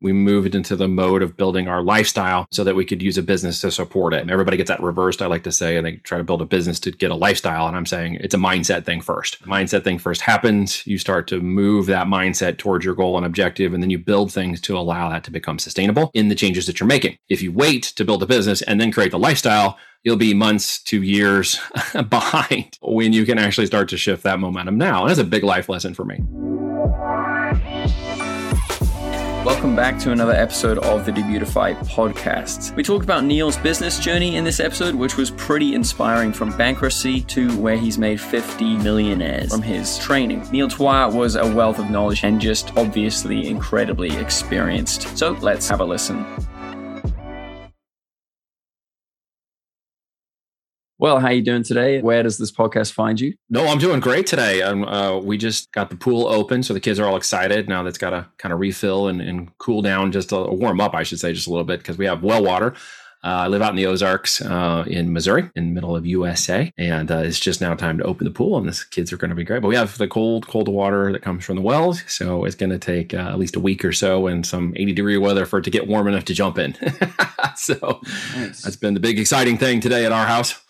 we moved into the mode of building our lifestyle so that we could use a business to support it. And everybody gets that reversed, I like to say, and they try to build a business to get a lifestyle. And I'm saying it's a mindset thing first. Mindset thing first happens. You start to move that mindset towards your goal and objective, and then you build things to allow that to become sustainable in the changes that you're making. If you wait to build a business and then create the lifestyle, you'll be months to years behind when you can actually start to shift that momentum now. And that's a big life lesson for me. Welcome back to another episode of the Debutify podcast. We talked about Neil's business journey in this episode, which was pretty inspiring from bankruptcy to where he's made 50 millionaires from his training. Neil Twa was a wealth of knowledge and just obviously incredibly experienced. So let's have a listen. Well, how you doing today? Where does this podcast find you? No, I'm doing great today. Um, uh, we just got the pool open, so the kids are all excited. Now that's got to kind of refill and, and, cool down, just a, warm up, I should say, just a little bit because we have well water. Uh, I live out in the Ozarks uh, in Missouri, in the middle of USA, and uh, it's just now time to open the pool, and the kids are going to be great. But we have the cold, cold water that comes from the wells, so it's going to take uh, at least a week or so and some 80 degree weather for it to get warm enough to jump in. so nice. that's been the big exciting thing today at our house.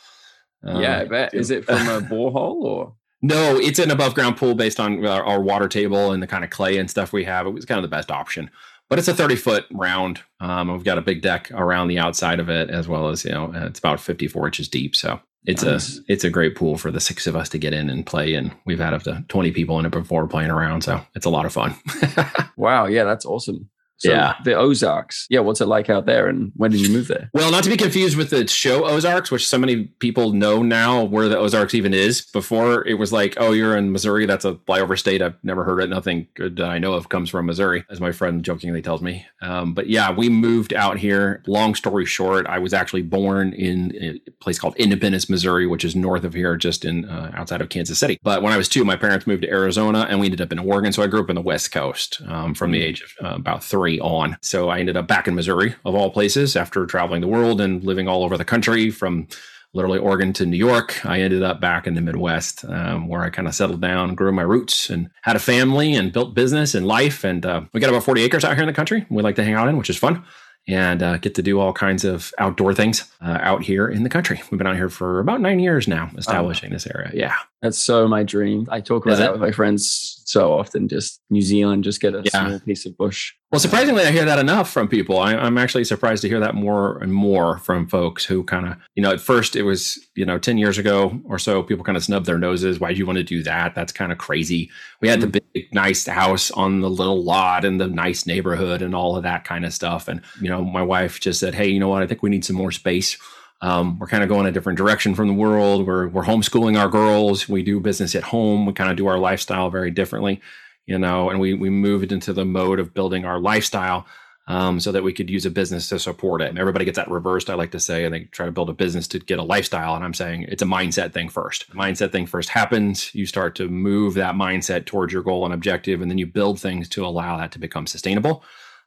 Um, yeah, I bet. Is it from a borehole or? No, it's an above ground pool based on our, our, water table and the kind of clay and stuff we have. It was kind of the best option, but it's a 30 foot round. Um, we've got a big deck around the outside of it, as well as you know, it's about 54 inches deep. So it's nice. a it's a great pool for the six of us to get in and play. And we've had up to 20 people in it before playing around, so it's a lot of fun. wow, yeah, that's awesome. So yeah. the Ozarks. Yeah, what's it like out there and when did you move there? Well, not to be confused with the show Ozarks, which so many people know now where the Ozarks even is. Before it was like, oh, you're in Missouri. That's a flyover state. I've never heard it. Nothing good that I know of comes from Missouri, as my friend jokingly tells me. Um, but yeah, we moved out here. Long story short, I was actually born in a place called Independence, Missouri, which is north of here, just in uh, outside of Kansas City. But when I was two, my parents moved to Arizona and we ended up in Oregon. So I grew up in the West Coast um, from the age of uh, about three on. So I ended up back in Missouri, of all places, after traveling the world and living all over the country from literally Oregon to New York. I ended up back in the Midwest um, where I kind of settled down, grew my roots, and had a family and built business and life. And uh, we got about 40 acres out here in the country we like to hang out in, which is fun and uh, get to do all kinds of outdoor things uh, out here in the country. We've been out here for about nine years now, establishing oh. this area. Yeah. That's so my dream. I talk about that with my friends so often. Just New Zealand, just get a yeah. small piece of bush. Well, surprisingly, I hear that enough from people. I, am actually surprised to hear that more and more from folks who kind of, you know, at first it was, you know, 10 years ago or so, people kind of snubbed their noses. Why do you want to do that? That's kind of crazy. We had mm-hmm. the big, nice house on the little lot and the nice neighborhood and all of that kind of stuff. And, you know, my wife just said, hey, you know what? I think we need some more space um, we're kind of going a different direction from the world. We're we're homeschooling our girls. We do business at home. We kind of do our lifestyle very differently, you know. And we we moved into the mode of building our lifestyle um, so that we could use a business to support it. And everybody gets that reversed, I like to say, and they try to build a business to get a lifestyle. And I'm saying it's a mindset thing first. The mindset thing first happens. You start to move that mindset towards your goal and objective, and then you build things to allow that to become sustainable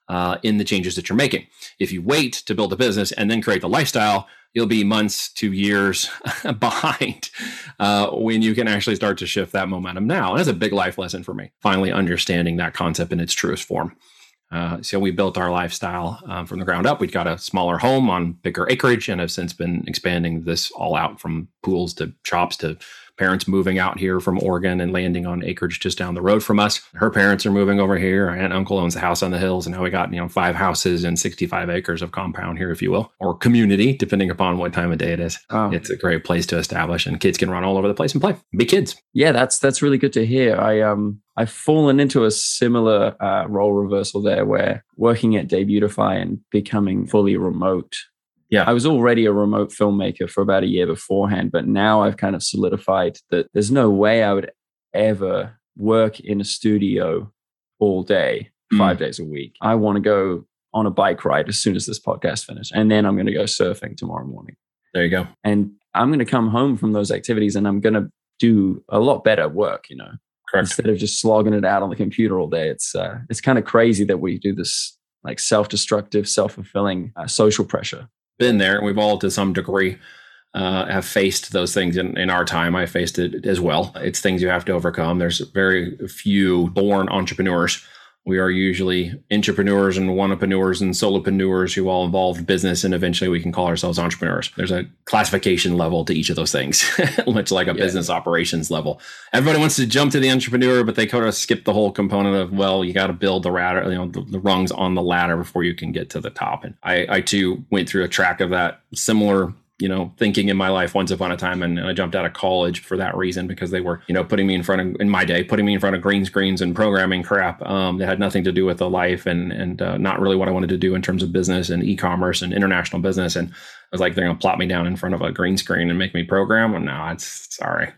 uh, in the changes that you're making. If you wait to build a business and then create the lifestyle, you'll be months to years behind uh, when you can actually start to shift that momentum now. And that's a big life lesson for me, finally understanding that concept in its truest form. Uh, so we built our lifestyle um, from the ground up. We'd got a smaller home on bigger acreage and have since been expanding this all out from pools to shops to parents moving out here from Oregon and landing on acreage just down the road from us. Her parents are moving over here. Our aunt and uncle owns a house on the hills, and now we got you know five houses and 65 acres of compound here, if you will, or community, depending upon what time of day it is. Oh. It's a great place to establish, and kids can run all over the place and play, be kids. Yeah, that's that's really good to hear. I um I've fallen into a similar uh, role reversal there, where working at Debutify and becoming fully remote yeah. I was already a remote filmmaker for about a year beforehand, but now I've kind of solidified that there's no way I would ever work in a studio all day, mm. five days a week. I want to go on a bike ride as soon as this podcast finishes. And then I'm going to go surfing tomorrow morning. There you go. And I'm going to come home from those activities and I'm going to do a lot better work, you know. Correct. Instead of just slogging it out on the computer all day. It's uh, it's kind of crazy that we do this like self-destructive, self-fulfilling uh, social pressure been there, and we've all to some degree uh, have faced those things in, in our time. I faced it as well. It's things you have to overcome. There's very few born entrepreneurs we are usually entrepreneurs and wantrepreneurs and solopreneurs who all involve business, and eventually we can call ourselves entrepreneurs. There's a classification level to each of those things, much like a yeah. business operations level. Everybody wants to jump to the entrepreneur, but they kind of skip the whole component of well, you got to build the ladder, you know, the, the, rungs on the ladder before you can get to the top. And I, I too went through a track of that similar you know, thinking in my life once upon a time. And, I jumped out of college for that reason because they were, you know, putting me in front of, in my day, putting me in front of green screens and programming crap um, that had nothing to do with the life and, and uh, not really what I wanted to do in terms of business and e commerce and international business. And I was like, they're going to plop me down in front of a green screen and make me program. And no, it's sorry.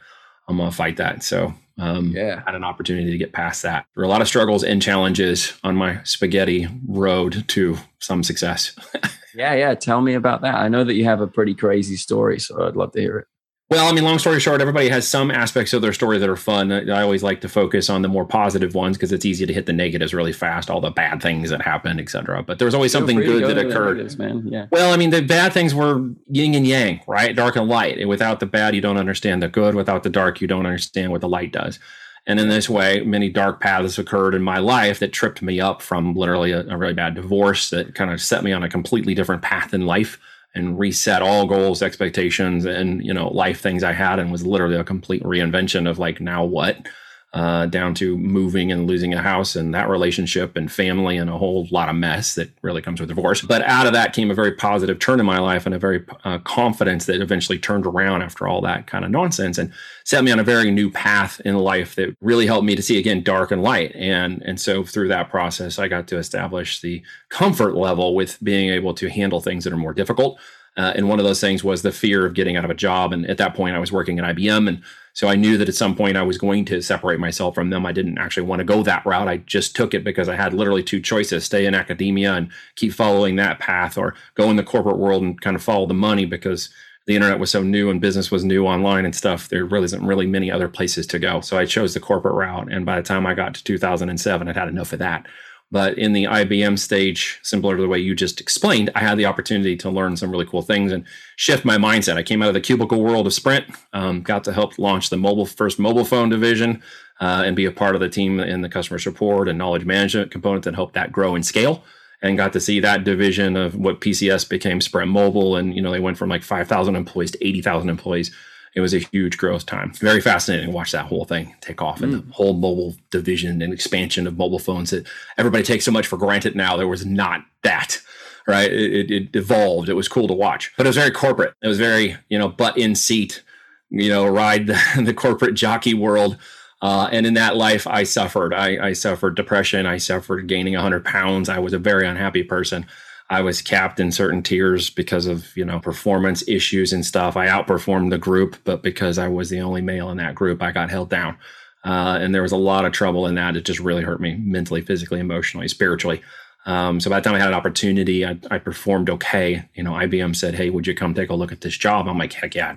I'm going to fight that. So, um, yeah, had an opportunity to get past that. There were a lot of struggles and challenges on my spaghetti road to some success. Yeah, yeah. Tell me about that. I know that you have a pretty crazy story, so I'd love to hear it. Well, I mean, long story short, everybody has some aspects of their story that are fun. I always like to focus on the more positive ones because it's easy to hit the negatives really fast, all the bad things that happened, etc. But there was always Feel something good go that occurred. man. Yeah. Well, I mean, the bad things were yin and yang, right? Dark and light. And without the bad, you don't understand the good. Without the dark, you don't understand what the light does. And in this way, many dark paths occurred in my life that tripped me up from literally a, a really bad divorce that kind of set me on a completely different path in life and reset all goals, expectations, and you know, life things I had, and was literally a complete reinvention of like, now what? Uh, down to moving and losing a house and that relationship and family and a whole lot of mess that really comes with divorce. But out of that came a very positive turn in my life and a very uh, confidence that eventually turned around after all that kind of nonsense and set me on a very new path in life that really helped me to see again dark and light. And and so through that process, I got to establish the comfort level with being able to handle things that are more difficult. Uh, and one of those things was the fear of getting out of a job. And at that point, I was working at IBM and so I knew that at some point I was going to separate myself from them. I didn't actually want to go that route. I just took it because I had literally two choices stay in academia and keep following that path, or go in the corporate world and kind of follow the money because the internet was so new and business was new online and stuff. There really isn't really many other places to go. So I chose the corporate route. And by the time I got to 2007, I'd had enough of that. But in the IBM stage, similar to the way you just explained, I had the opportunity to learn some really cool things and shift my mindset. I came out of the cubicle world of Sprint, um, got to help launch the mobile first mobile phone division, uh, and be a part of the team in the customer support and knowledge management component that helped that grow and scale. And got to see that division of what PCS became Sprint Mobile, and you know they went from like five thousand employees to eighty thousand employees it was a huge growth time. Very fascinating to watch that whole thing take off and mm. the whole mobile division and expansion of mobile phones that everybody takes so much for granted now. There was not that. Right. It, it evolved. It was cool to watch, but it was very corporate. It was very, you know, butt in seat, you know, ride the, the corporate jockey world. Uh, and in that life, I suffered. I, I suffered depression. I suffered gaining 100 pounds. I was a very unhappy person. I was capped in certain tiers because of, you know, performance issues and stuff. I outperformed the group, but because I was the only male in that group, I got held down. Uh, and there was a lot of trouble in that. It just really hurt me mentally, physically, emotionally, spiritually. Um, so by the time I had an opportunity, I, I, performed okay. You know, IBM said, "Hey, would you come take a look at this job?" I'm like, "Heck yeah!"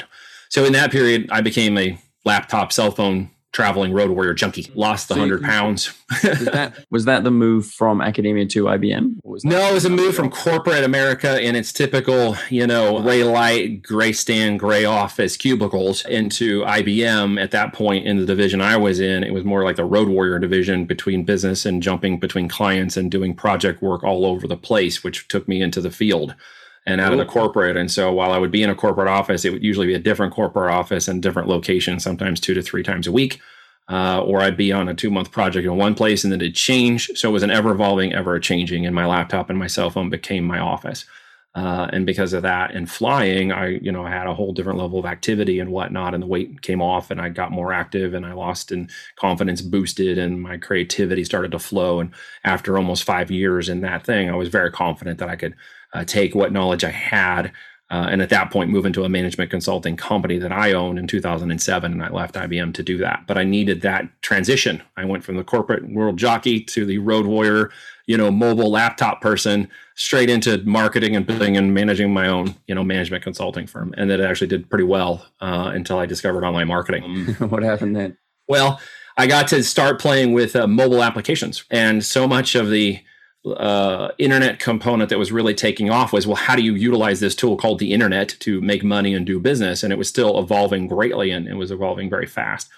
So in that period, I became a laptop, cell phone traveling road warrior junkie. Lost the so hundred pounds. was, that, was that the move from academia to IBM? no, it was a move from corporate America in its typical, you know, gray light, gray stand, gray office cubicles into IBM. At that point in the division I was in, it was more like the road warrior division between business and jumping between clients and doing project work all over the place, which took me into the field and out of the corporate. And so while I would be in a corporate office, it would usually be a different corporate office and different location, sometimes two to three times a week. Uh, or I'd be on a two month project in one place and then it'd change. So it was an ever evolving, ever changing. And my laptop and my cell phone became my office. Uh, and because of that and flying, I, you know, I had a whole different level of activity and whatnot, and the weight came off, and I got more active, and I lost and confidence boosted, and my creativity started to flow. And after almost five years in that thing, I was very confident that I could uh, take what knowledge I had uh, and at that point move into a management consulting company that I owned in 2007 and I left IBM to do that. But I needed that transition. I went from the corporate world jockey to the road warrior you know mobile laptop person straight into marketing and building and managing my own you know management consulting firm. And that actually did pretty well uh, until I discovered online marketing. What happened then? Well I got to start playing with uh, mobile applications. And so much of the uh, internet component that was really taking off was well how do you utilize this tool called the internet to make money and do business and it was still evolving greatly and it was evolving very fast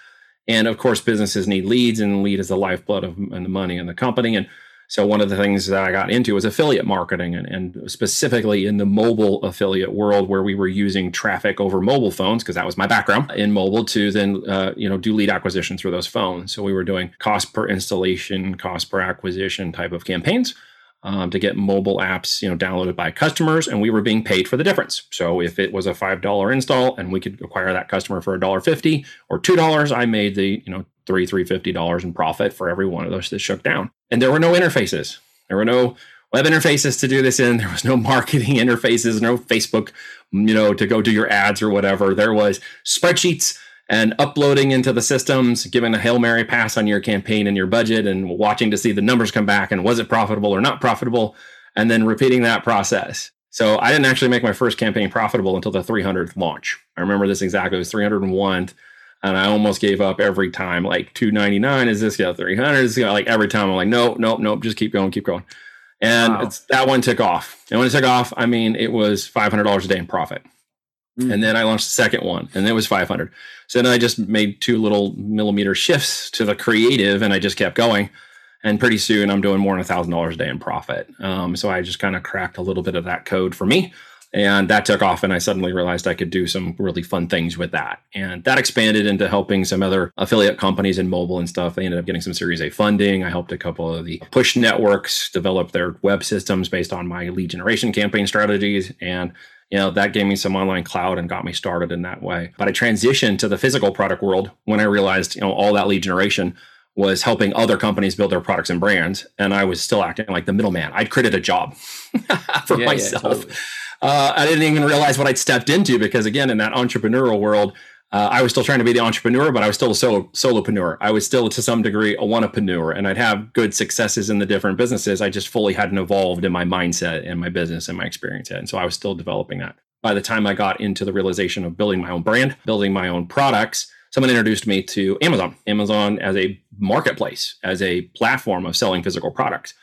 And of course, businesses need leads, and lead is the lifeblood of and the money in the company. And so one of the things that I got into was affiliate marketing and, and specifically in the mobile affiliate world where we were using traffic over mobile phones because that was my background in mobile to then uh, you know do lead acquisition through those phones. So we were doing cost per installation, cost per acquisition type of campaigns um, to get mobile apps, you know, downloaded by customers, and we were being paid for the difference. So if it was a five dollar install and we could acquire that customer for a dollar fifty or two dollars, I made the you know three three fifty dollars in profit for every one of those that shook down. And there were no interfaces. There were no web interfaces to do this in. There was no marketing interfaces, no Facebook, you know, to go do your ads or whatever. There was spreadsheets and uploading into the systems, giving a Hail Mary pass on your campaign and your budget and watching to see the numbers come back and was it profitable or not profitable, and then repeating that process. So I didn't actually make my first campaign profitable until the 300th launch. I remember this exactly. It was 301 and I almost gave up every time. Like 299 is this guy 300 is this gonna like every time I'm like nope nope nope just keep going keep going. And wow. that one took off. And when it took off, I mean it was $500 a day in profit. Mm. And then I launched the second one, and it was 500. So then I just made two little millimeter shifts to the creative, and I just kept going. And pretty soon, I'm doing more than a thousand dollars a day in profit. Um, so I just kind of cracked a little bit of that code for me, and that took off. And I suddenly realized I could do some really fun things with that, and that expanded into helping some other affiliate companies in mobile and stuff. They ended up getting some Series A funding. I helped a couple of the push networks develop their web systems based on my lead generation campaign strategies, and you know that gave me some online cloud and got me started in that way. But i transitioned to the physical product world when i realized you know all that lead generation was helping other companies build their products and brands and i was still acting like the middleman. I'd created a job for yeah, myself. yeah, totally. uh, i didn't even realize what i'd stepped into because again in that entrepreneurial world uh, I was still trying to be the entrepreneur, but I was still a solo solopreneur. I was still to some degree a wanapreneur, and I'd have good successes in the different businesses. I just fully hadn't evolved in my mindset and my business and my experience yet, and so I was still developing that. By the time I got into the realization of building my own brand, building my own products, someone introduced me to Amazon. Amazon as a marketplace, as a platform of selling physical products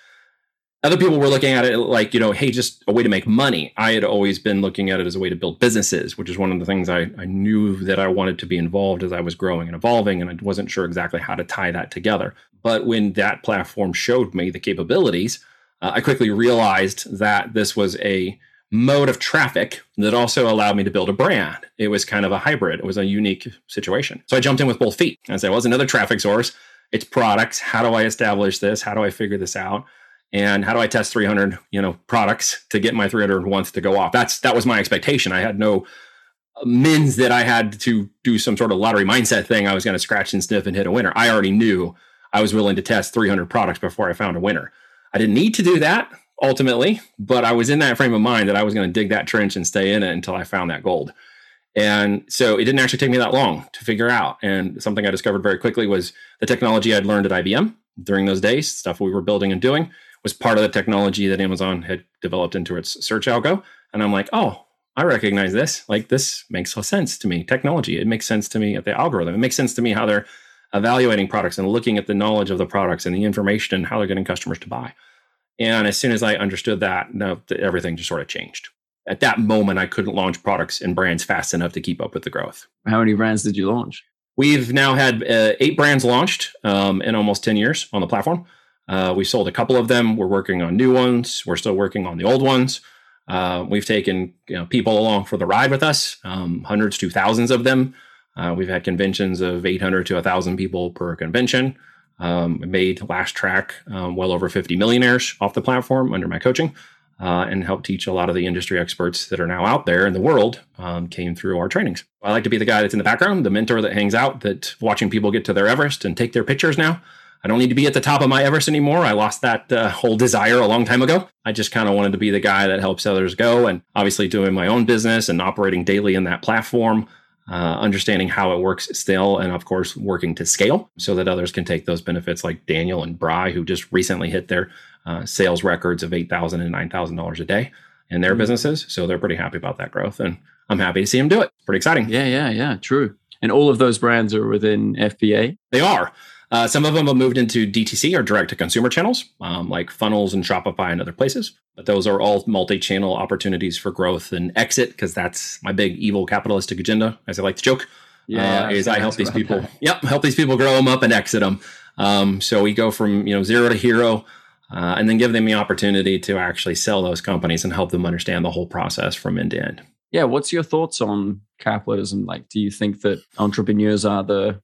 other people were looking at it like you know hey just a way to make money. I had always been looking at it as a way to build businesses which is one of the things I, I knew that i wanted to be involved as i was growing and evolving and i wasn't sure exactly how to tie that together. But when that platform showed me the capabilities uh, i quickly realized that this was a mode of traffic that also allowed me to build a brand. It was kind of a hybrid. It was a unique situation. So i jumped in with both feet and said well another traffic source. It's products. How do i establish this? How do i figure this out and how do I test 300 you know products to get my 301th to go off? That's that was my expectation. I had no mins that I had to do some sort of lottery mindset thing. I was going to scratch and sniff and hit a winner. I already knew I was willing to test 300 products before I found a winner. I didn't need to do that ultimately, but I was in that frame of mind that I was going to dig that trench and stay in it until I found that gold. And so it didn't actually take me that long to figure out. And something I discovered very quickly was the technology I'd learned at IBM during those days, stuff we were building and doing was part of the technology that Amazon had developed into its search algo. And I'm like, oh, I recognize this. Like this makes sense to me. Technology, it makes sense to me at the algorithm. It makes sense to me how they're evaluating products and looking at the knowledge of the products and the information and how they're getting customers to buy. And as soon as I understood that, no, everything just sort of changed. At that moment, I couldn't launch products and brands fast enough to keep up with the growth. How many brands did you launch? We've now had uh, eight brands launched um, in almost 10 years on the platform. Uh, we sold a couple of them. We're working on new ones. We're still working on the old ones. Uh, we've taken you know, people along for the ride with us, um, hundreds to thousands of them. Uh, we've had conventions of 800 to 1,000 people per convention. Um, made Last Track um, well over 50 millionaires off the platform under my coaching, uh, and helped teach a lot of the industry experts that are now out there in the world. Um, came through our trainings. I like to be the guy that's in the background, the mentor that hangs out, that watching people get to their Everest and take their pictures now. I don't need to be at the top of my Everest anymore. I lost that uh, whole desire a long time ago. I just kind of wanted to be the guy that helps others go and obviously doing my own business and operating daily in that platform, uh, understanding how it works still, and of course, working to scale so that others can take those benefits like Daniel and Bry, who just recently hit their uh, sales records of $8,000 and $9,000 a day in their mm-hmm. businesses. So they're pretty happy about that growth. And I'm happy to see them do it. Pretty exciting. Yeah, yeah, yeah. True. And all of those brands are within FBA? They are. Uh, some of them have moved into DTC or direct to consumer channels, um, like funnels and Shopify and other places. But those are all multi channel opportunities for growth and exit, because that's my big evil capitalistic agenda, as I like to joke. Yeah, uh, is I help these people. That. Yep, help these people grow them up and exit them. Um, so we go from you know zero to hero, uh, and then give them the opportunity to actually sell those companies and help them understand the whole process from end to end. Yeah, what's your thoughts on capitalism? Like, do you think that entrepreneurs are the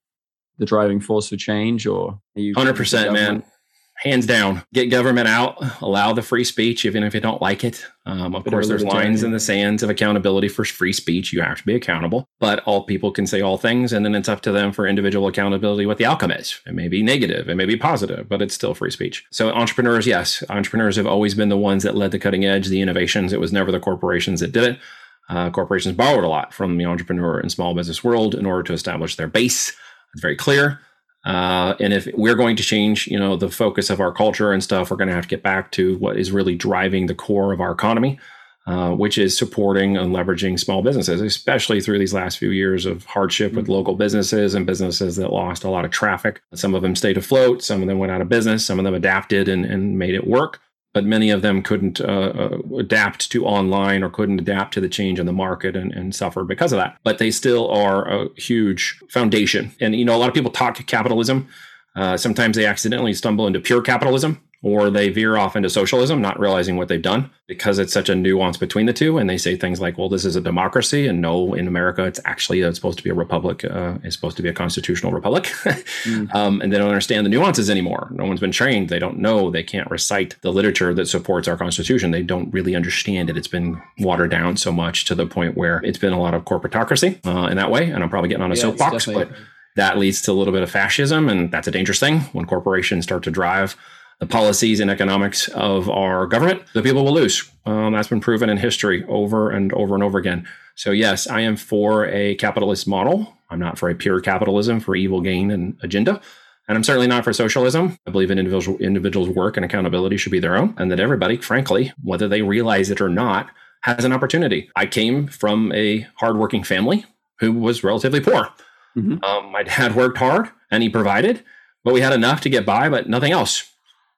the driving force for change, or are you hundred percent, man? hands down. Get government out allow the free speech even if you don't like it. Um, of course there's lines in the sands of accountability for free speech. You have to be accountable but all people can say all things and then it's up to them for individual accountability what the outcome is. It may be negative it may be positive but it's still free speech. So entrepreneurs yes entrepreneurs have always been the ones that led the cutting edge the innovations. It was never the corporations that did it. Uh, corporations borrowed a lot from the entrepreneur and small business world in order to establish their base it's very clear uh, and if we're going to change, you know, the focus of our culture and stuff, we're going to have to get back to what is really driving the core of our economy, uh, which is supporting and leveraging small businesses, especially through these last few years of hardship mm-hmm. with local businesses and businesses that lost a lot of traffic. Some of them stayed afloat, some of them went out of business, some of them adapted and, and made it work but many of them couldn't uh, uh, adapt to online or couldn't adapt to the change in the market and, and suffer because of that. But they still are a huge foundation. And, you know, a lot of people talk capitalism. Uh, sometimes they accidentally stumble into pure capitalism or they veer off into socialism, not realizing what they've done because it's such a nuance between the two. And they say things like, well, this is a democracy. And no, in America, it's actually it's supposed to be a republic. Uh, it's supposed to be a constitutional republic. mm. um, and they don't understand the nuances anymore. No one's been trained. They don't know. They can't recite the literature that supports our constitution. They don't really understand it. It's been watered down so much to the point where it's been a lot of corporatocracy uh, in that way. And I'm probably getting on a yeah, soapbox, but that leads to a little bit of fascism. And that's a dangerous thing when corporations start to drive the policies and economics of our government, the people will lose. Um, that's been proven in history over and over and over again. So, yes, I am for a capitalist model. I'm not for a pure capitalism for evil gain and agenda. And I'm certainly not for socialism. I believe in individual individuals' work and accountability should be their own, and that everybody, frankly, whether they realize it or not, has an opportunity. I came from a hardworking family who was relatively poor. Mm-hmm. Um, my dad worked hard and he provided, but we had enough to get by, but nothing else.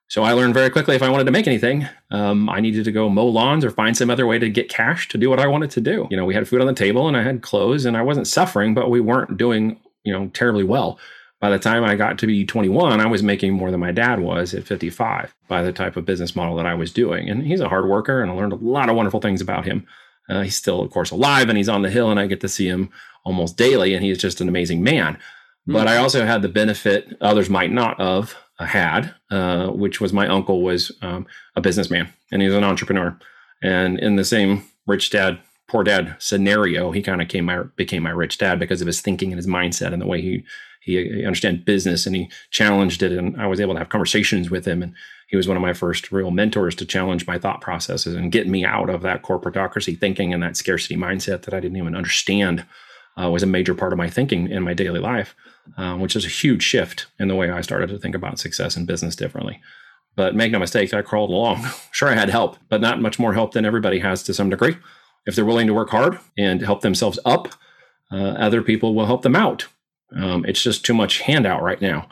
So I learned very quickly if I wanted to make anything, um, I needed to go mow lawns or find some other way to get cash to do what I wanted to do. You know, we had food on the table and I had clothes and I wasn't suffering, but we weren't doing, you know, terribly well. By the time I got to be 21, I was making more than my dad was at 55 by the type of business model that I was doing. And he's a hard worker and I learned a lot of wonderful things about him. Uh, he's still, of course, alive and he's on the hill and I get to see him almost daily and he's just an amazing man. Mm-hmm. But I also had the benefit others might not of had, uh, which was my uncle was um, a businessman and he was an entrepreneur. And in the same rich dad, poor dad scenario, he kind of came my became my rich dad because of his thinking and his mindset and the way he he understand business and he challenged it. And I was able to have conversations with him. And he was one of my first real mentors to challenge my thought processes and get me out of that corporatocracy thinking and that scarcity mindset that I didn't even understand uh, was a major part of my thinking in my daily life. Um, which is a huge shift in the way I started to think about success in business differently. But make no mistake, I crawled along. sure, I had help, but not much more help than everybody has to some degree. If they're willing to work hard and help themselves up, uh, other people will help them out. Um, it's just too much handout right now.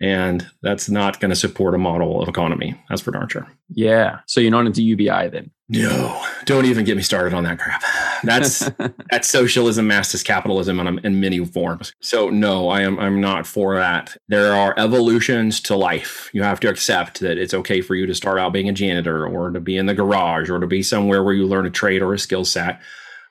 And that's not going to support a model of economy. That's for darn sure. Yeah. So you're not into UBI then? No, don't even get me started on that crap. That's that's socialism, mass capitalism, in, in many forms. So no, I am I'm not for that. There are evolutions to life. You have to accept that it's okay for you to start out being a janitor, or to be in the garage, or to be somewhere where you learn a trade or a skill set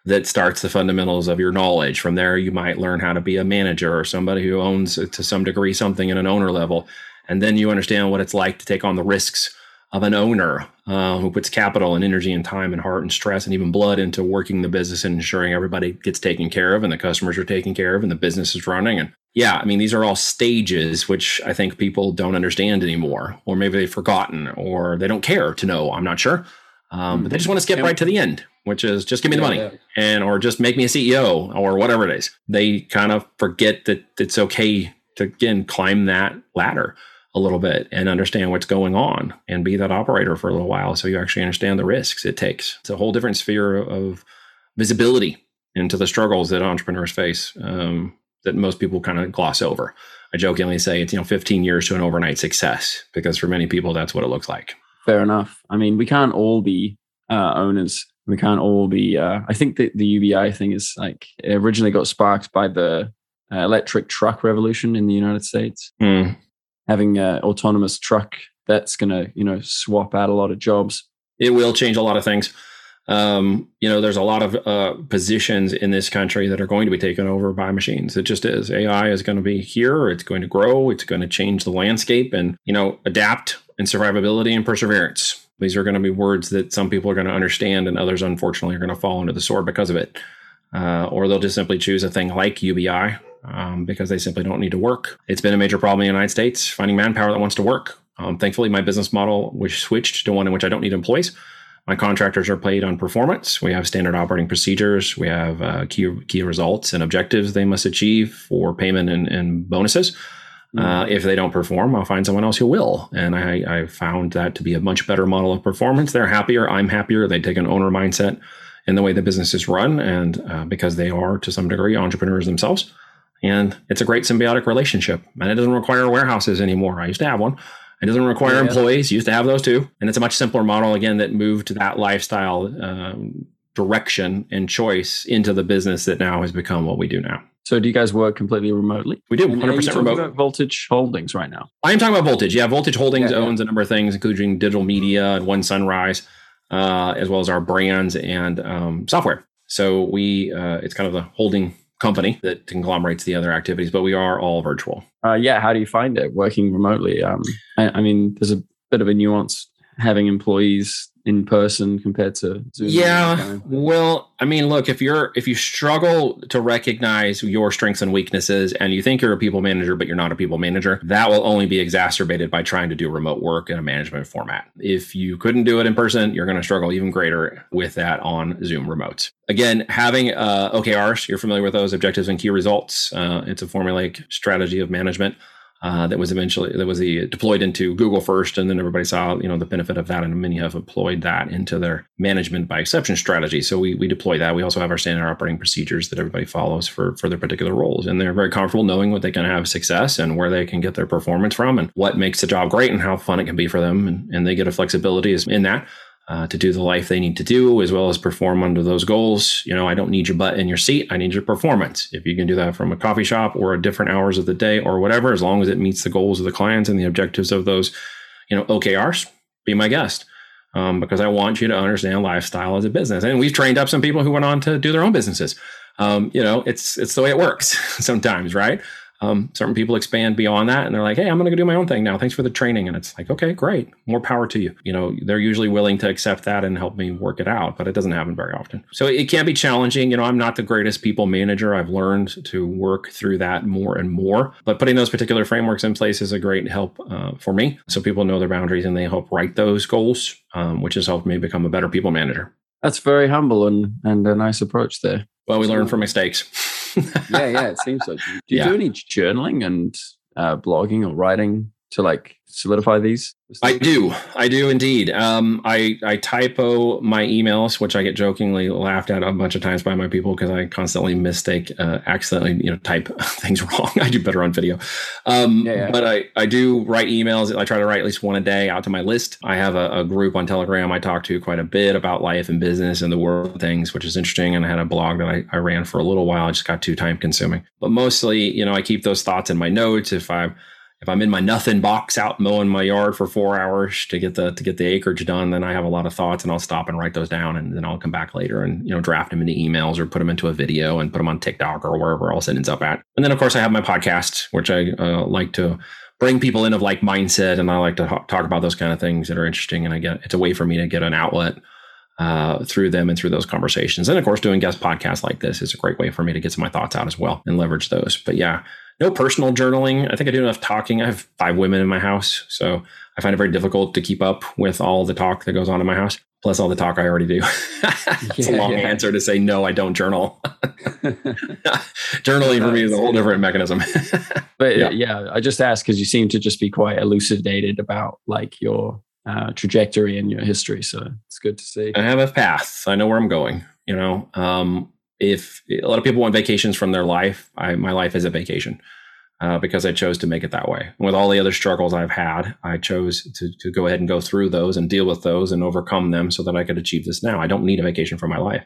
that starts the fundamentals of your knowledge. From there, you might learn how to be a manager or somebody who owns to some degree something at an owner level, and then you understand what it's like to take on the risks of an owner uh, who puts capital and energy and time and heart and stress and even blood into working the business and ensuring everybody gets taken care of and the customers are taken care of and the business is running. And yeah, I mean, these are all stages which I think people don't understand anymore, or maybe they've forgotten, or they don't care to know. I'm not sure. Um, but they just want to skip right to the end, which is just give me the money yeah. and or just make me a CEO or whatever it is. They kind of forget that it's okay to again climb that ladder a little bit and understand what's going on and be that operator for a little while so you actually understand the risks it takes. It's a whole different sphere of visibility into the struggles that entrepreneurs face um, that most people kind of gloss over. I jokingly say it's you know 15 years to an overnight success because for many people that's what it looks like. Fair enough. I mean, we can't all be uh, owners. We can't all be. Uh, I think that the UBI thing is like originally got sparked by the uh, electric truck revolution in the United States. Mm. Having an autonomous truck that's going to, you know, swap out a lot of jobs. It will change a lot of things. Um, you know, there's a lot of uh, positions in this country that are going to be taken over by machines. It just is. AI is going to be here. It's going to grow. It's going to change the landscape and, you know, adapt and survivability and perseverance. These are going to be words that some people are going to understand and others, unfortunately, are going to fall under the sword because of it. Uh, or they'll just simply choose a thing like UBI um, because they simply don't need to work. It's been a major problem in the United States finding manpower that wants to work. Um, thankfully, my business model which switched to one in which I don't need employees. My contractors are paid on performance. We have standard operating procedures. We have uh, key key results and objectives they must achieve for payment and, and bonuses. Mm-hmm. Uh, if they don't perform, I'll find someone else who will. And I, I found that to be a much better model of performance. They're happier. I'm happier. They take an owner mindset in the way the business is run, and uh, because they are to some degree entrepreneurs themselves. And it's a great symbiotic relationship. And it doesn't require warehouses anymore. I used to have one. It doesn't require yeah. employees. Used to have those too. And it's a much simpler model, again, that moved to that lifestyle um, direction and choice into the business that now has become what we do now. So, do you guys work completely remotely? We do, 100% remote. Voltage Holdings right now. I am talking about Voltage. Yeah, Voltage Holdings yeah, owns yeah. a number of things, including digital media and One Sunrise, uh, as well as our brands and um, software. So, we uh, it's kind of the holding company that conglomerates the other activities, but we are all virtual. Uh, yeah. How do you find it working remotely? Um, I, I, mean, there's a bit of a nuance having employees in person compared to Zoom. Yeah. Well, I mean, look, if you're if you struggle to recognize your strengths and weaknesses and you think you're a people manager but you're not a people manager, that will only be exacerbated by trying to do remote work in a management format. If you couldn't do it in person, you're going to struggle even greater with that on Zoom remotes. Again, having uh, OKRs, you're familiar with those objectives and key results. Uh, it's a formulaic strategy of management uh, that was eventually that was the, deployed into Google first, and then everybody saw you know the benefit of that, and many have employed that into their management by exception strategy. So we we deploy that. We also have our standard operating procedures that everybody follows for for their particular roles, and they're very comfortable knowing what they can have success and where they can get their performance from, and what makes the job great, and how fun it can be for them, and, and they get a flexibility in that uh, to do the life they need to do as well as perform under those goals. You know, I don't need your butt in your seat. I need your performance. If you can do that from a coffee shop or at different hours of the day or whatever, as long as it meets the goals of the clients and the objectives of those, you know, OKRs, be my guest. Um, because I want you to understand lifestyle as a business. And we've trained up some people who went on to do their own businesses. Um, you know, it's it's the way it works sometimes, right? Um, certain people expand beyond that and they're like, hey, I'm going to go do my own thing now. Thanks for the training. And it's like, okay, great. More power to you. You know, they're usually willing to accept that and help me work it out, but it doesn't happen very often. So it can be challenging. You know, I'm not the greatest people manager. I've learned to work through that more and more, but putting those particular frameworks in place is a great help uh, for me. So people know their boundaries and they help write those goals, um, which has helped me become a better people manager. That's very humble and, and a nice approach there. Well, we learn from mistakes. yeah, yeah, it seems so. Do you yeah. do any journaling and uh, blogging or writing to like solidify these? I do. I do indeed. Um, I, I typo my emails, which I get jokingly laughed at a bunch of times by my people because I constantly mistake, uh, accidentally, you know, type things wrong. I do better on video. Um, yeah, yeah. But I, I do write emails. I try to write at least one a day out to my list. I have a, a group on Telegram I talk to quite a bit about life and business and the world of things, which is interesting. And I had a blog that I, I ran for a little while. I just got too time consuming. But mostly, you know, I keep those thoughts in my notes. If I'm if I'm in my nothing box out mowing my yard for four hours to get the to get the acreage done, then I have a lot of thoughts and I'll stop and write those down and then I'll come back later and you know draft them into emails or put them into a video and put them on TikTok or wherever else it ends up at. And then of course I have my podcast, which I uh, like to bring people in of like mindset and I like to talk about those kind of things that are interesting and I get it's a way for me to get an outlet uh, through them and through those conversations. And of course, doing guest podcasts like this is a great way for me to get some of my thoughts out as well and leverage those. But yeah, no personal journaling. I think I do enough talking. I have five women in my house, so I find it very difficult to keep up with all the talk that goes on in my house. Plus all the talk I already do. It's yeah, a long yeah. answer to say no. I don't journal. Journaling for me is a whole different mechanism. but yeah. yeah, I just asked because you seem to just be quite elucidated about like your uh, trajectory in your history. So it's good to see. I have a path. I know where I'm going. You know, um, if a lot of people want vacations from their life, I, my life is a vacation uh, because I chose to make it that way. And with all the other struggles I've had, I chose to, to go ahead and go through those and deal with those and overcome them so that I could achieve this now. I don't need a vacation from my life.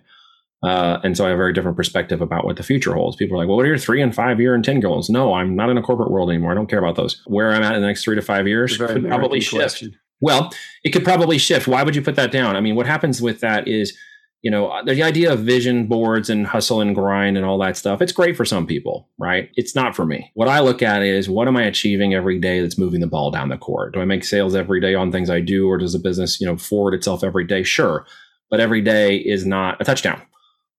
Uh, and so I have a very different perspective about what the future holds. People are like, well, what are your three and five year and 10 goals? No, I'm not in a corporate world anymore. I don't care about those. Where I'm at in the next three to five years could probably shift. Question. Well, it could probably shift. Why would you put that down? I mean, what happens with that is, you know, uh, the idea of vision boards and hustle and grind and all that stuff, it's great for some people, right? It's not for me. What I look at is what am I achieving every day that's moving the ball down the court? Do I make sales every day on things I do, or does the business, you know, forward itself every day? Sure. But every day is not a touchdown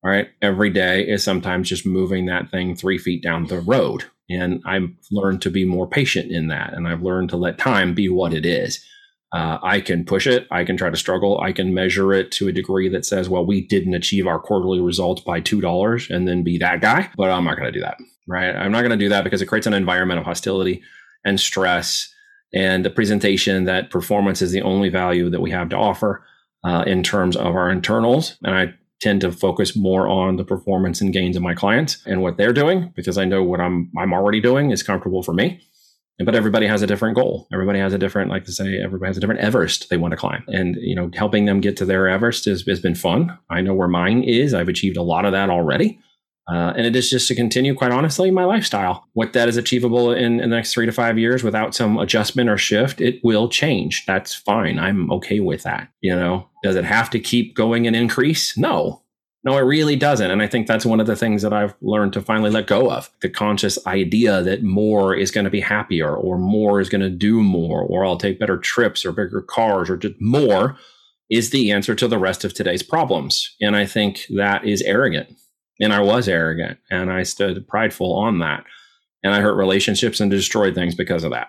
all right. Every day is sometimes just moving that thing three feet down the road. And I've learned to be more patient in that. And I've learned to let time be what it is. Uh, I can push it. I can try to struggle. I can measure it to a degree that says, well, we didn't achieve our quarterly results by $2 and then be that guy. But I'm not going to do that. Right. I'm not going to do that because it creates an environment of hostility and stress and the presentation that performance is the only value that we have to offer. Uh, in terms of our internals. And I tend to focus more on the performance and gains of my clients and what they're doing because I know what I'm I'm already doing is comfortable for me. But everybody has a different goal. Everybody has a different, like to say, everybody has a different Everest they want to climb. And, you know, helping them get to their Everest has, has been fun. I know where mine is. I've achieved a lot of that already. Uh, and it is just to continue, quite honestly, my lifestyle. What that is achievable in, in, the next three to five years without some adjustment or shift, it will change. That's fine. I'm okay with that. You know, does it have to keep going and increase? No. No, it really doesn't. And I think that's one of the things that I've learned to finally let go of the conscious idea that more is going to be happier or more is going to do more or I'll take better trips or bigger cars or just more is the answer to the rest of today's problems. And I think that is arrogant and I was arrogant and I stood prideful on that. And I hurt relationships and destroyed things because of that.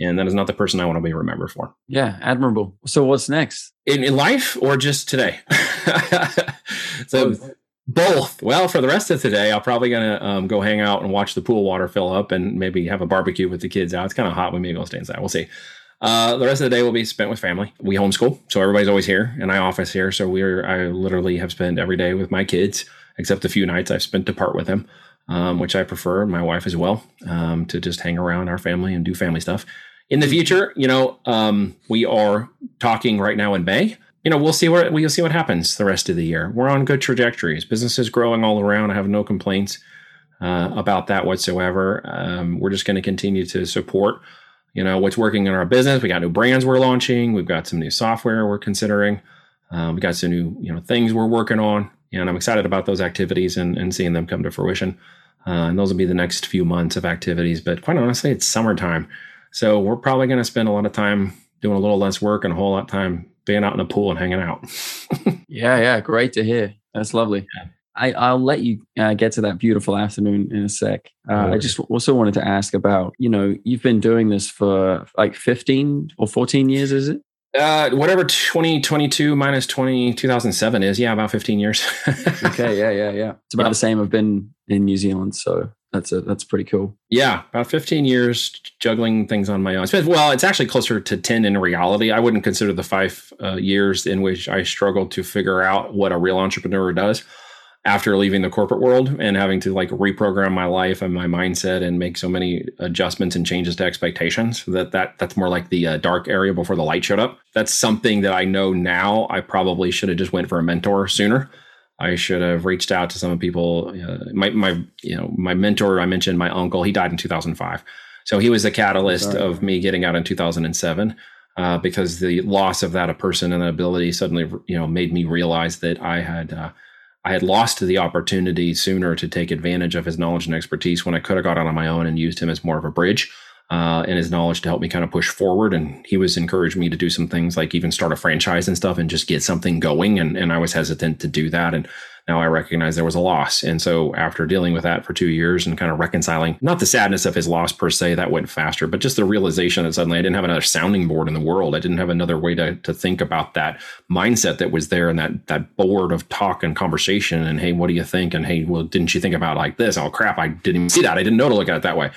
And that is not the person I want to be remembered for. Yeah, admirable. So what's next? In, in life or just today? so both. both. Well, for the rest of today, I'm probably gonna um, go hang out and watch the pool water fill up, and maybe have a barbecue with the kids out. It's kind of hot. We may go stay inside. We'll see. Uh, the rest of the day will be spent with family. We homeschool, so everybody's always here, and I office here. So we're I literally have spent every day with my kids except a few nights I've spent apart with them. um, which I prefer, my wife as well, um, to just hang around our family and do family stuff. In the future, you know, um, we are talking right now in May. You know, we'll see where we'll see what happens the rest of the year. We're on good trajectories. Business is growing all around. I have no complaints uh, about that whatsoever. Um, we're just going to continue to support, you know, what's working in our business. We got new brands we're launching. We've got some new software we're considering. Um, we got some new, you know, things we're working on and I'm excited about those activities and, and seeing them come to fruition. Uh, and those will be the next few months of activities. But quite honestly, it's summertime, so we're probably going to spend a lot of time doing a little less work and a whole lot of time being out in the pool and hanging out. yeah, yeah, great to hear. That's lovely. Yeah. I, will let you uh, get to that beautiful afternoon in a sec. Uh, I just also wanted to ask about, you know, you've been doing this for like 15 or 14 years, is it? Uh, whatever 2022 minus 20, 2007 is. Yeah, about 15 years. okay. Yeah. Yeah. Yeah. It's about yeah. the same. I've been in New Zealand. So that's a, that's pretty cool. Yeah. About 15 years juggling things on my own. Well, it's actually closer to 10 in reality. I wouldn't consider the five uh, years in which I struggled to figure out what a real entrepreneur does after leaving the corporate world and having to like reprogram my life and my mindset and make so many adjustments and changes to expectations that that that's more like the uh, dark area before the light showed up that's something that i know now i probably should have just went for a mentor sooner i should have reached out to some people uh, my my you know my mentor i mentioned my uncle he died in 2005 so he was the catalyst Sorry. of me getting out in 2007 uh, because the loss of that a person and ability suddenly you know made me realize that i had uh, I had lost the opportunity sooner to take advantage of his knowledge and expertise when I could have got out on my own and used him as more of a bridge uh, and his knowledge to help me kind of push forward. And he was encouraging me to do some things like even start a franchise and stuff and just get something going. And, and I was hesitant to do that. And now I recognize there was a loss. And so after dealing with that for two years and kind of reconciling, not the sadness of his loss per se, that went faster, but just the realization that suddenly I didn't have another sounding board in the world. I didn't have another way to, to think about that mindset that was there and that, that board of talk and conversation. And hey, what do you think? And hey, well, didn't you think about like this? Oh crap. I didn't even see that. I didn't know to look at it that way.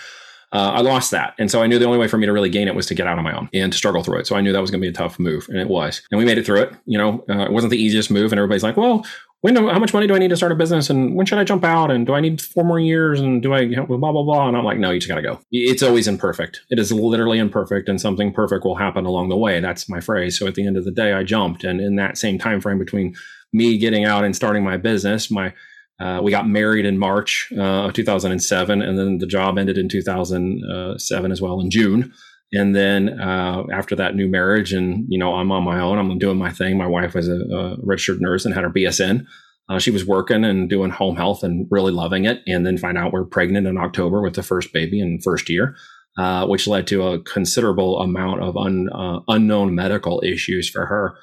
Uh, I lost that. And so I knew the only way for me to really gain it was to get out on my own and to struggle through it. So I knew that was going to be a tough move. And it was. And we made it through it. You know, uh, it wasn't the easiest move. And everybody's like, well, when do, how much money do I need to start a business? And when should I jump out? And do I need four more years? And do I, blah, blah, blah. And I'm like, no, you just got to go. It's always imperfect. It is literally imperfect. And something perfect will happen along the way. That's my phrase. So at the end of the day, I jumped. And in that same time frame between me getting out and starting my business, my, uh, we got married in March uh, of 2007, and then the job ended in 2007 as well in June. And then uh, after that new marriage, and you know, I'm on my own. I'm doing my thing. My wife was a, a registered nurse and had her BSN. Uh, she was working and doing home health and really loving it. And then find out we're pregnant in October with the first baby in first year, uh, which led to a considerable amount of un, uh, unknown medical issues for her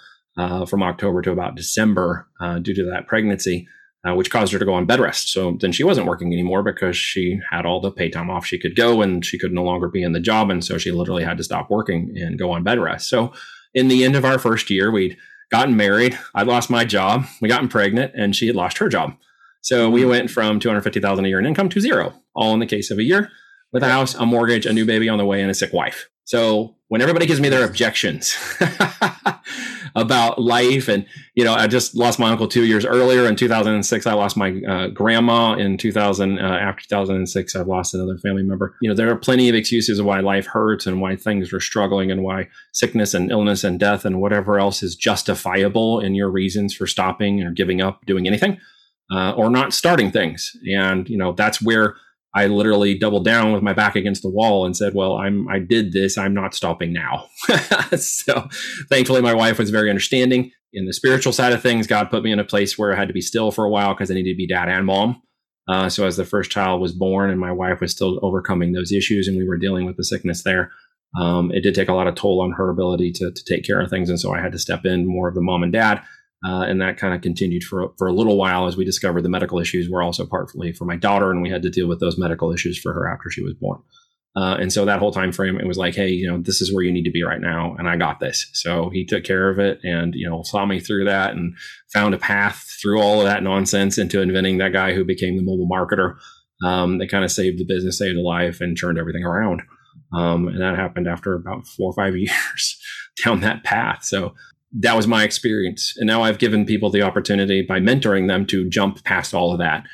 from October to about December due to that pregnancy uh, which caused her to go on bed rest. So then she wasn't working anymore because she had all the pay time off she could go and she could no longer be in the job. And so she literally had to stop working and go on bed rest. So in the end of our first year, we'd gotten married. I lost my job. We gotten pregnant and she had lost her job. So we went from 250,000 a year in income to zero, all in the case of a year with a house, a mortgage, a new baby on the way, and a sick wife. So when everybody gives me their objections about life, and you know, I just lost my uncle two years earlier in 2006. I lost my uh, grandma in 2000. Uh, after 2006, I've lost another family member. You know, there are plenty of excuses of why life hurts and why things are struggling and why sickness and illness and death and whatever else is justifiable in your reasons for stopping or giving up doing anything uh, or not starting things. And you know, that's where I literally doubled down with my back against the wall and said, "Well, I'm I did this. I'm not stopping now." so, thankfully, my wife was very understanding. In the spiritual side of things, God put me in a place where I had to be still for a while because I needed to be dad and mom. Uh, so, as the first child was born, and my wife was still overcoming those issues, and we were dealing with the sickness there, um, it did take a lot of toll on her ability to to take care of things, and so I had to step in more of the mom and dad. Uh, and that kind of continued for for a little while as we discovered the medical issues were also partly for my daughter, and we had to deal with those medical issues for her after she was born. Uh, and so that whole time frame, it was like, hey, you know, this is where you need to be right now, and I got this. So he took care of it, and you know, saw me through that, and found a path through all of that nonsense into inventing that guy who became the mobile marketer. Um, that kind of saved the business, saved the life, and turned everything around. Um, and that happened after about four or five years down that path. So that was my experience. And now I've given people the opportunity by mentoring them to jump past all of that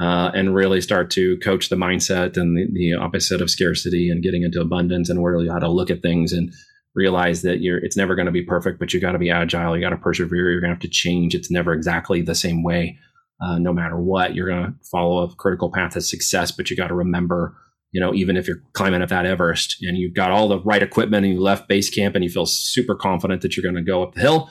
uh, and really start to coach the mindset and the, the, opposite of scarcity and getting into abundance and really how to look at things and realize that you're it's never going to be perfect, but you got to be agile. You got to persevere. You're going to have to change. It's never exactly the same way. Uh, no matter what, you're going to follow a critical path of success, but you got to remember you know, even if you're climbing up that Everest and you've got all the right equipment and you left base camp and you feel super confident that you're going to go up the hill,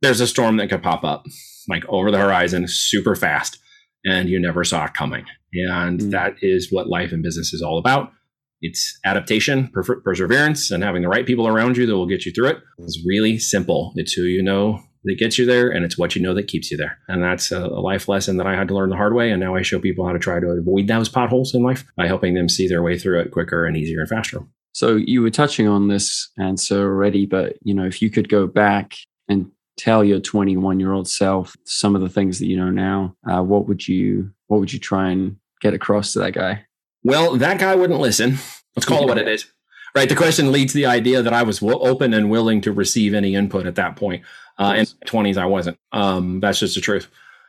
there's a storm that could pop up like over the horizon super fast and you never saw it coming. And mm. that is what life and business is all about. It's adaptation, per- perseverance, and having the right people around you that will get you through it. It's really simple. It's who you know that gets you there and it's what you know that keeps you there. And that's a, a, life lesson that i had to learn the hard way and now i show people how to try to avoid those potholes in life by helping them see their way through it quicker and easier and faster. So you were touching on this answer already but you know if you could go back and tell your 21 year old self some of the things that you know now uh, what would you what would you try and get across to that guy? Well that guy wouldn't listen. Let's call it what it is right the question leads to the idea that i was open and willing to receive any input at that point uh, in my 20s, I wasn't. Um, that's just the truth.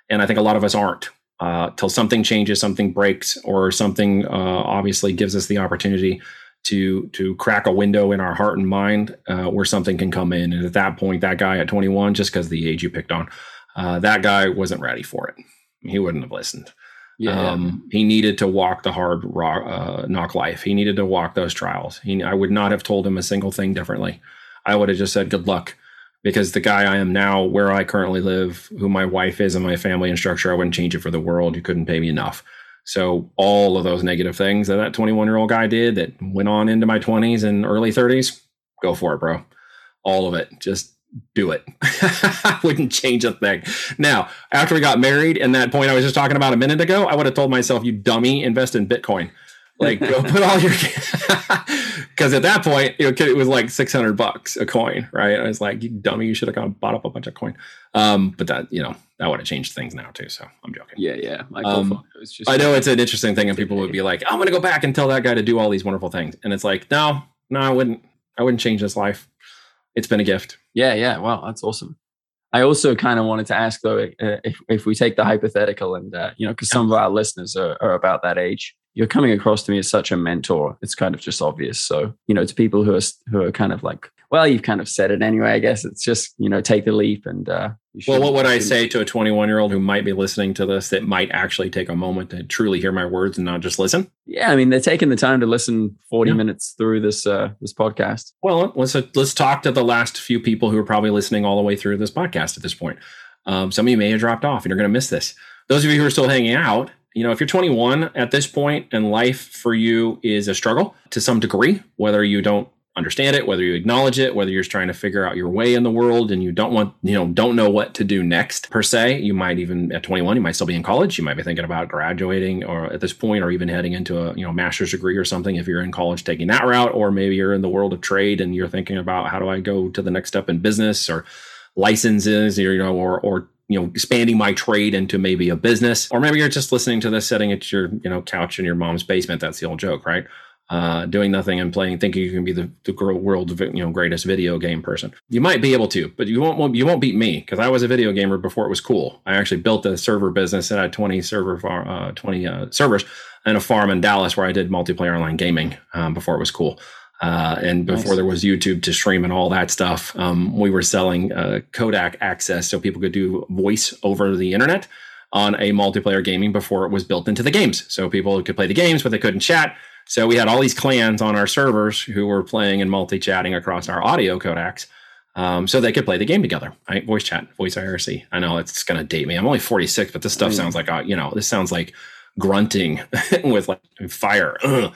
And I think a lot of us aren't. Uh, till something changes, something breaks, or something uh, obviously gives us the opportunity to to crack a window in our heart and mind uh, where something can come in. And at that point, that guy at 21, just because the age you picked on, uh, that guy wasn't ready for it. He wouldn't have listened. Yeah. Um, he needed to walk the hard rock, uh, knock life. He needed to walk those trials. He, I would not have told him a single thing differently. I would have just said, "Good luck." because the guy I am now, where I currently live, who my wife is and my family and structure, I wouldn't change it for the world. You couldn't pay me enough. So all of those negative things that that 21 year old guy did that went on into my 20s and early 30s, go for it, bro. All of it. Just do it. I wouldn't change a thing. Now, after we got married and that point I was just talking about a minute ago, I would have told myself, you dummy, invest in Bitcoin Like, go put all your because at that point, it was like six hundred bucks a coin, right? I was like, you dummy, you should have gone bought up a bunch of coin. Um, but that you know that would have changed things now too. So I'm joking. Yeah, yeah. Um, I know it's an interesting thing, and people would be like, I'm going to go back and tell that guy to do all these wonderful things, and it's like, no, no, I wouldn't. I wouldn't change his life. It's been a gift. Yeah, yeah. Wow, that's awesome. I also kind of wanted to ask though, if if we take the hypothetical and uh, you know, because some of our listeners are, are about that age, you're coming across to me as such a mentor. It's kind of just obvious. So you know, to people who are who are kind of like well, you've kind of said it anyway. I guess it's just you know take the leap and. Uh, well, what would I say to a 21 year old who might be listening to this that might actually take a moment to truly hear my words and not just listen? Yeah, I mean they're taking the time to listen 40 yeah. minutes through this uh, this podcast. Well, let's let's talk to the last few people who are probably listening all the way through this podcast at this point. Um, some of you may have dropped off and you're going to miss this. Those of you who are still hanging out, you know, if you're 21 at this point and life for you is a struggle to some degree, whether you don't understand it, whether you acknowledge it, whether you're just trying to figure out your way in the world and you don't want, you know, don't know what to do next per se. You might even at 21, you might still be in college. You might be thinking about graduating or at this point, or even heading into a, you know, master's degree or something if you're in college taking that route, or maybe you're in the world of trade and you're thinking about how do I go to the next step in business or licenses, or, you know, or, or, you know, expanding my trade into maybe a business, or maybe you're just listening to this sitting at your, you know, couch in your mom's basement. That's the old joke, right? Uh, doing nothing and playing, thinking you can be the, the world's you know greatest video game person. You might be able to, but you won't you won't beat me because I was a video gamer before it was cool. I actually built a server business and I had 20 server far, uh, 20 uh, servers and a farm in Dallas where I did multiplayer online gaming um, before it was cool. Uh, and before nice. there was YouTube to stream and all that stuff, um, we were selling uh, Codec access so people could do voice over the internet on a multiplayer gaming before it was built into the games. So people could play the games, but they couldn't chat. So we had all these clans on our servers who were playing and multi-chatting across our audio codecs. Um, so they could play the game together, right? Voice chat, voice IRC. I know it's going to date me. I'm only 46, but this stuff sounds like, uh, you know, this sounds like grunting with like fire. Ugh.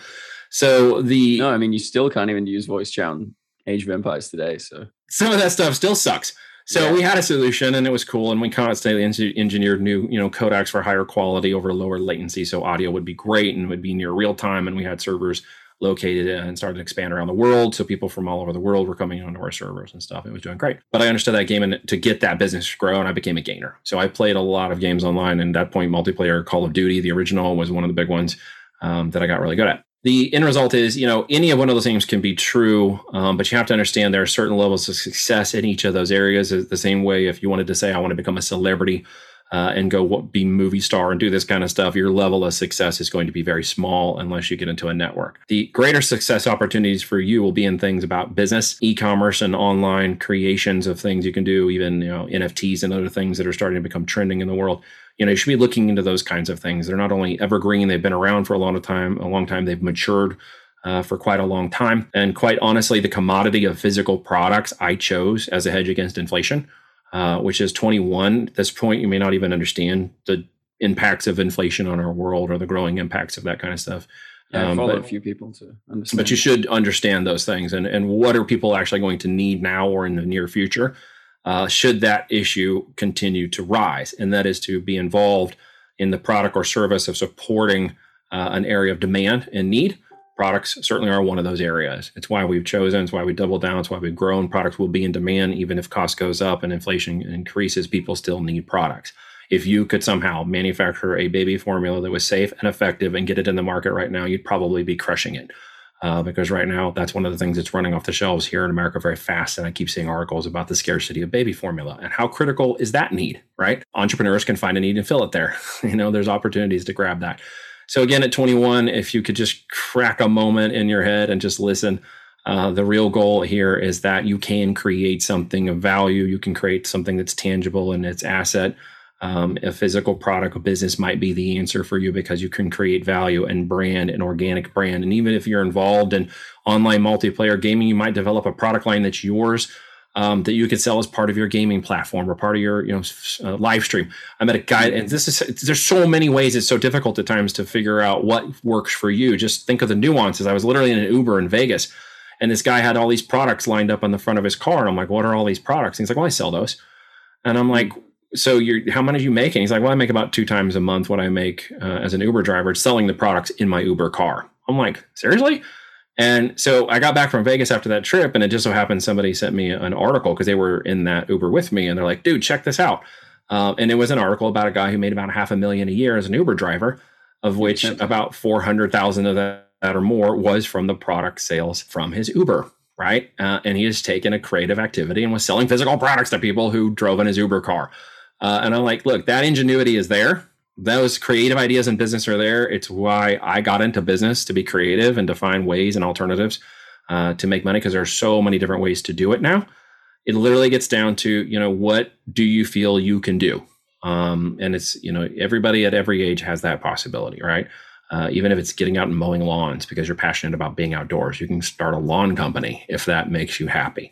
So the no, I mean, you still can't even use voice chat on Age of Empires today. So some of that stuff still sucks. So yeah. we had a solution and it was cool. And we constantly engineered new, you know, codecs for higher quality over lower latency. So audio would be great and would be near real time. And we had servers located and started to expand around the world. So people from all over the world were coming onto our servers and stuff. It was doing great. But I understood that game and to get that business to grow and I became a gainer. So I played a lot of games online. And at that point, multiplayer Call of Duty, the original was one of the big ones um, that I got really good at the end result is, you know, any of one of those things can be true, um, but you have to understand there are certain levels of success in each of those areas. The same way, if you wanted to say, I want to become a celebrity uh, and go be movie star and do this kind of stuff, your level of success is going to be very small unless you get into a network. The greater success opportunities for you will be in things about business, e-commerce, and online creations of things you can do, even you know NFTs and other things that are starting to become trending in the world. You know you should be looking into those kinds of things. They're not only evergreen they've been around for a long time a long time they've matured uh, for quite a long time. And quite honestly the commodity of physical products i chose as a hedge against inflation uh, which is 21 at this point you may not even understand the impacts of inflation on our world or the growing impacts of that kind of stuff yeah, um, follow but, a few people to understand. But you should understand those things and, and what are people actually going to need now or in the near future uh, should that issue continue to rise, and that is to be involved in the product or service of supporting uh, an area of demand and need. Products certainly are one of those areas. It's why we've chosen. It's why we double down. It's why we've grown. Products will be in demand even if cost goes up and inflation increases. People still need products. If you could somehow manufacture a baby formula that was safe and effective and get it in the market right now, you'd probably be crushing it uh, because right now that's one of the things that's running off the shelves here in America very fast. And I keep seeing articles about the scarcity of baby formula and how critical is that need, right? Entrepreneurs can find a need and fill it there. you know, there's opportunities to grab that. So again, at 21, if you could just crack a moment in your head and just listen, uh, the real goal here is that you can create something of value. You can create something that's tangible and its asset um, a physical product or business might be the answer for you because you can create value and brand an organic brand. And even if you're involved in online multiplayer gaming, you might develop a product line that's yours. Um, that you could sell as part of your gaming platform or part of your you know uh, live stream. I met a guy, and this is there's so many ways. It's so difficult at times to figure out what works for you. Just think of the nuances. I was literally in an Uber in Vegas, and this guy had all these products lined up on the front of his car, and I'm like, "What are all these products?" And he's like, "Well, I sell those," and I'm like, so you're how much are you making? He's like, well, I make about two times a month what I make uh, as an Uber driver selling the products in my Uber car. I'm like, seriously? And so I got back from Vegas after that trip, and it just so happened somebody sent me an article because they were in that Uber with me, and they're like, dude, check this out. Uh, and it was an article about a guy who made about half a million a year as an Uber driver, of which about 400,000 of that or more was from the product sales from his Uber right? Uh, and he has taken a creative activity and was selling physical products to people who drove in his Uber car. Uh, and I'm like, look, that ingenuity is there. Those creative ideas in business are there. It's why I got into business to be creative and to find ways and alternatives uh, to make money because there are so many different ways to do it now. It literally gets down to, you know, what do you feel you can do? Um, and it's, you know, everybody at every age has that possibility, right? Uh, even if it's getting out and mowing lawns because you're passionate about being outdoors, you can start a lawn company if that makes you happy.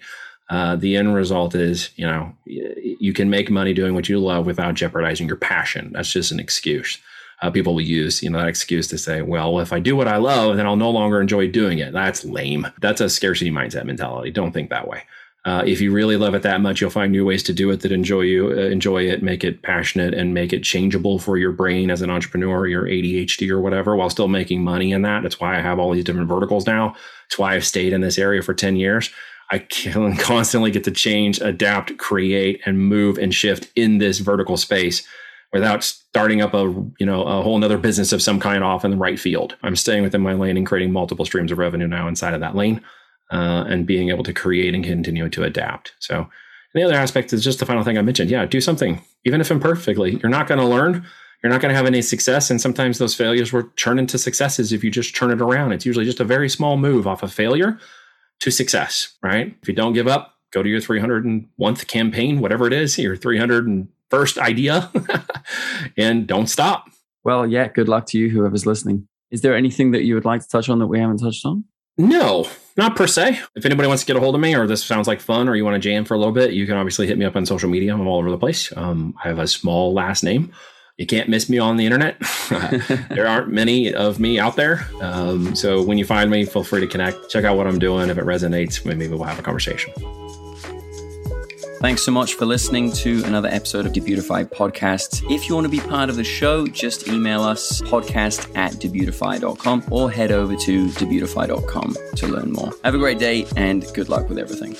Uh, the end result is, you know, you can make money doing what you love without jeopardizing your passion. That's just an excuse. Uh, people will use, you know, that excuse to say, well, if I do what I love, then I'll no longer enjoy doing it. That's lame. That's a scarcity mindset mentality. Don't think that way. Uh, if you really love it that much, you'll find new ways to do it that enjoy you, uh, enjoy it, make it passionate, and make it changeable for your brain as an entrepreneur, your ADHD or whatever, while still making money in that. That's why I have all these different verticals now. It's why I've stayed in this area for ten years I can constantly get to change, adapt, create, and move and shift in this vertical space without starting up a you know a whole other business of some kind off in the right field. I'm staying within my lane and creating multiple streams of revenue now inside of that lane, uh, and being able to create and continue to adapt. So, the other aspect is just the final thing I mentioned. Yeah, do something, even if imperfectly. You're not going to learn. You're not going to have any success, and sometimes those failures will turn into successes if you just turn it around. It's usually just a very small move off of failure to success, right? If you don't give up, go to your 301th campaign, whatever it is, your 301st idea, and don't stop. Well, yeah, good luck to you, whoever's listening. Is there anything that you would like to touch on that we haven't touched on? No, not per se. If anybody wants to get a hold of me or this sounds like fun or you want to jam for a little bit, you can obviously hit me up on social media. I'm all over the place. Um, I have a small last name you can't miss me on the internet. there aren't many of me out there. Um, so when you find me, feel free to connect. Check out what I'm doing. If it resonates, maybe we'll have a conversation. Thanks so much for listening to another episode of Debeautify Podcast. If you want to be part of the show, just email us podcast at debeautify.com or head over to debeautify.com to learn more. Have a great day and good luck with everything.